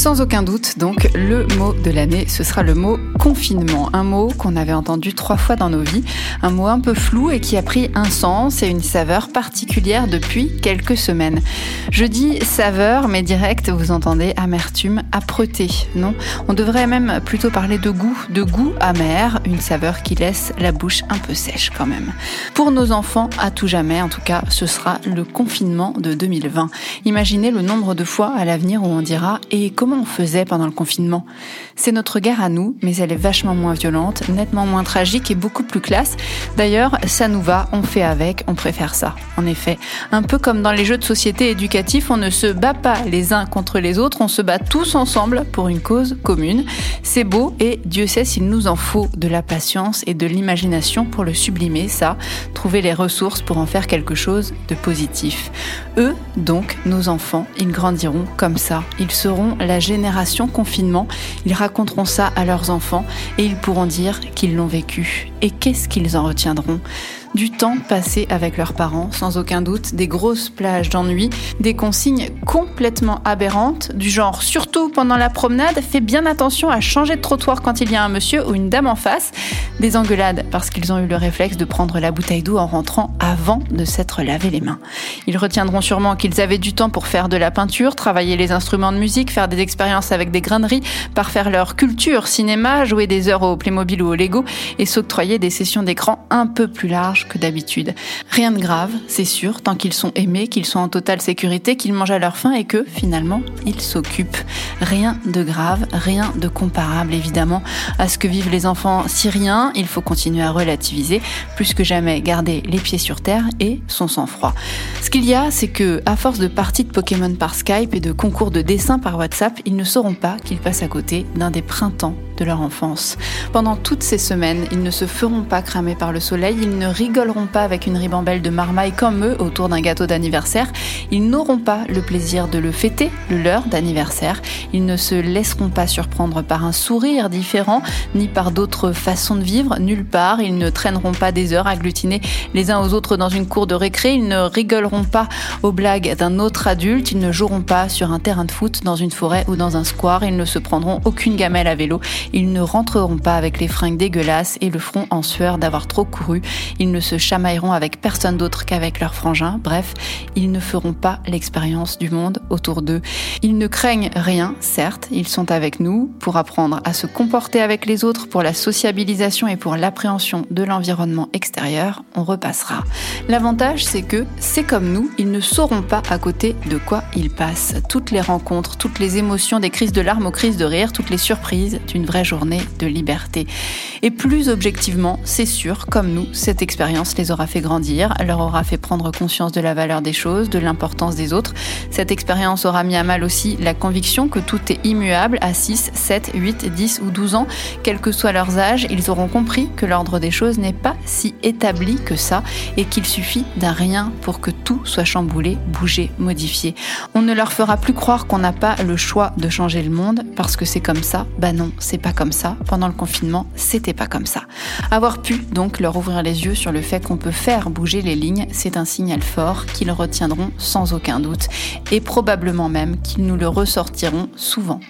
Sans aucun doute, donc, le mot de l'année, ce sera le mot confinement. Un mot qu'on avait entendu trois fois dans nos vies. Un mot un peu flou et qui a pris un sens et une saveur particulière depuis quelques semaines. Je dis saveur, mais direct, vous entendez amertume, âpreté. Non, on devrait même plutôt parler de goût, de goût amer, une saveur qui laisse la bouche un peu sèche quand même. Pour nos enfants, à tout jamais, en tout cas, ce sera le confinement de 2020. Imaginez le nombre de fois à l'avenir où on dira et comment on faisait pendant le confinement C'est notre guerre à nous, mais elle est vachement moins violente, nettement moins tragique et beaucoup plus classe. D'ailleurs, ça nous va, on fait avec, on préfère ça. En effet, un peu comme dans les jeux de société éducatifs, on ne se bat pas les uns contre les autres, on se bat tous ensemble pour une cause commune. C'est beau et Dieu sait s'il nous en faut de la patience et de l'imagination pour le sublimer, ça, trouver les ressources pour en faire quelque chose de positif. Eux, donc, nos enfants, ils grandiront comme ça. Ils seront la génération confinement, ils raconteront ça à leurs enfants et ils pourront dire qu'ils l'ont vécu. Et qu'est-ce qu'ils en retiendront? Du temps passé avec leurs parents, sans aucun doute, des grosses plages d'ennui, des consignes complètement aberrantes, du genre surtout pendant la promenade, fais bien attention à changer de trottoir quand il y a un monsieur ou une dame en face, des engueulades parce qu'ils ont eu le réflexe de prendre la bouteille d'eau en rentrant avant de s'être lavé les mains. Ils retiendront sûrement qu'ils avaient du temps pour faire de la peinture, travailler les instruments de musique, faire des expériences avec des graineries, parfaire leur culture, cinéma, jouer des heures au Playmobil ou au Lego et s'octroyer des sessions d'écran un peu plus larges que d'habitude. Rien de grave, c'est sûr, tant qu'ils sont aimés, qu'ils sont en totale sécurité, qu'ils mangent à leur faim et que, finalement, ils s'occupent. Rien de grave, rien de comparable, évidemment, à ce que vivent les enfants syriens. Il faut continuer à relativiser, plus que jamais garder les pieds sur et son sang-froid. Ce qu'il y a, c'est que, à force de parties de Pokémon par Skype et de concours de dessin par WhatsApp, ils ne sauront pas qu'ils passent à côté d'un des printemps de leur enfance. Pendant toutes ces semaines, ils ne se feront pas cramer par le soleil, ils ne rigoleront pas avec une ribambelle de marmaille comme eux autour d'un gâteau d'anniversaire, ils n'auront pas le plaisir de le fêter, le leur d'anniversaire, ils ne se laisseront pas surprendre par un sourire différent, ni par d'autres façons de vivre, nulle part, ils ne traîneront pas des heures agglutinés les uns aux autres dans une cour de récré, ils ne rigoleront pas aux blagues d'un autre adulte, ils ne joueront pas sur un terrain de foot dans une forêt ou dans un square, ils ne se prendront aucune gamelle à vélo, ils ne rentreront pas avec les fringues dégueulasses et le front en sueur d'avoir trop couru. Ils ne se chamailleront avec personne d'autre qu'avec leurs frangins. Bref, ils ne feront pas l'expérience du monde autour d'eux. Ils ne craignent rien, certes, ils sont avec nous pour apprendre à se comporter avec les autres, pour la sociabilisation et pour l'appréhension de l'environnement extérieur. On repassera. L'avantage, c'est que c'est comme nous, ils ne sauront pas à côté de quoi ils passent. Toutes les rencontres, toutes les émotions, des crises de larmes aux crises de rire, toutes les surprises d'une vraie journée de liberté. Et plus objectivement, c'est sûr, comme nous, cette expérience les aura fait grandir, leur aura fait prendre conscience de la valeur des choses, de l'importance des autres. Cette expérience aura mis à mal aussi la conviction que tout est immuable à 6, 7, 8, 10 ou 12 ans, quel que soit leurs âges, ils auront compris que l'ordre des choses n'est pas si établi que ça et qu'il suffit d'un rien pour que tout soit chamboulé, bougé, modifié. On ne leur fera plus croire qu'on n'a pas le choix de changer le monde parce que c'est comme ça. Bah non, c'est pas comme ça. Pendant le confinement, c'était pas comme ça. Avoir pu donc leur ouvrir les yeux sur le fait qu'on peut faire bouger les lignes, c'est un signal fort qu'ils retiendront sans aucun doute et probablement même qu'ils nous le ressortiront souvent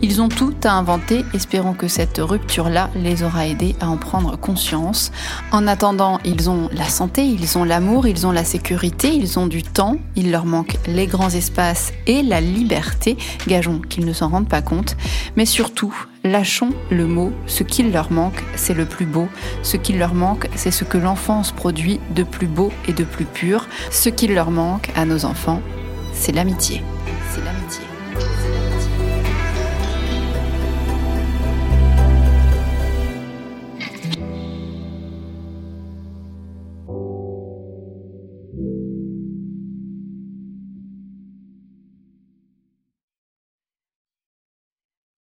Ils ont tout à inventer, espérons que cette rupture-là les aura aidés à en prendre conscience. En attendant, ils ont la santé, ils ont l'amour, ils ont la sécurité, ils ont du temps, il leur manque les grands espaces et la liberté, gageons qu'ils ne s'en rendent pas compte, mais surtout, lâchons le mot, ce qu'il leur manque, c'est le plus beau, ce qu'il leur manque, c'est ce que l'enfance produit de plus beau et de plus pur, ce qu'il leur manque à nos enfants, c'est l'amitié.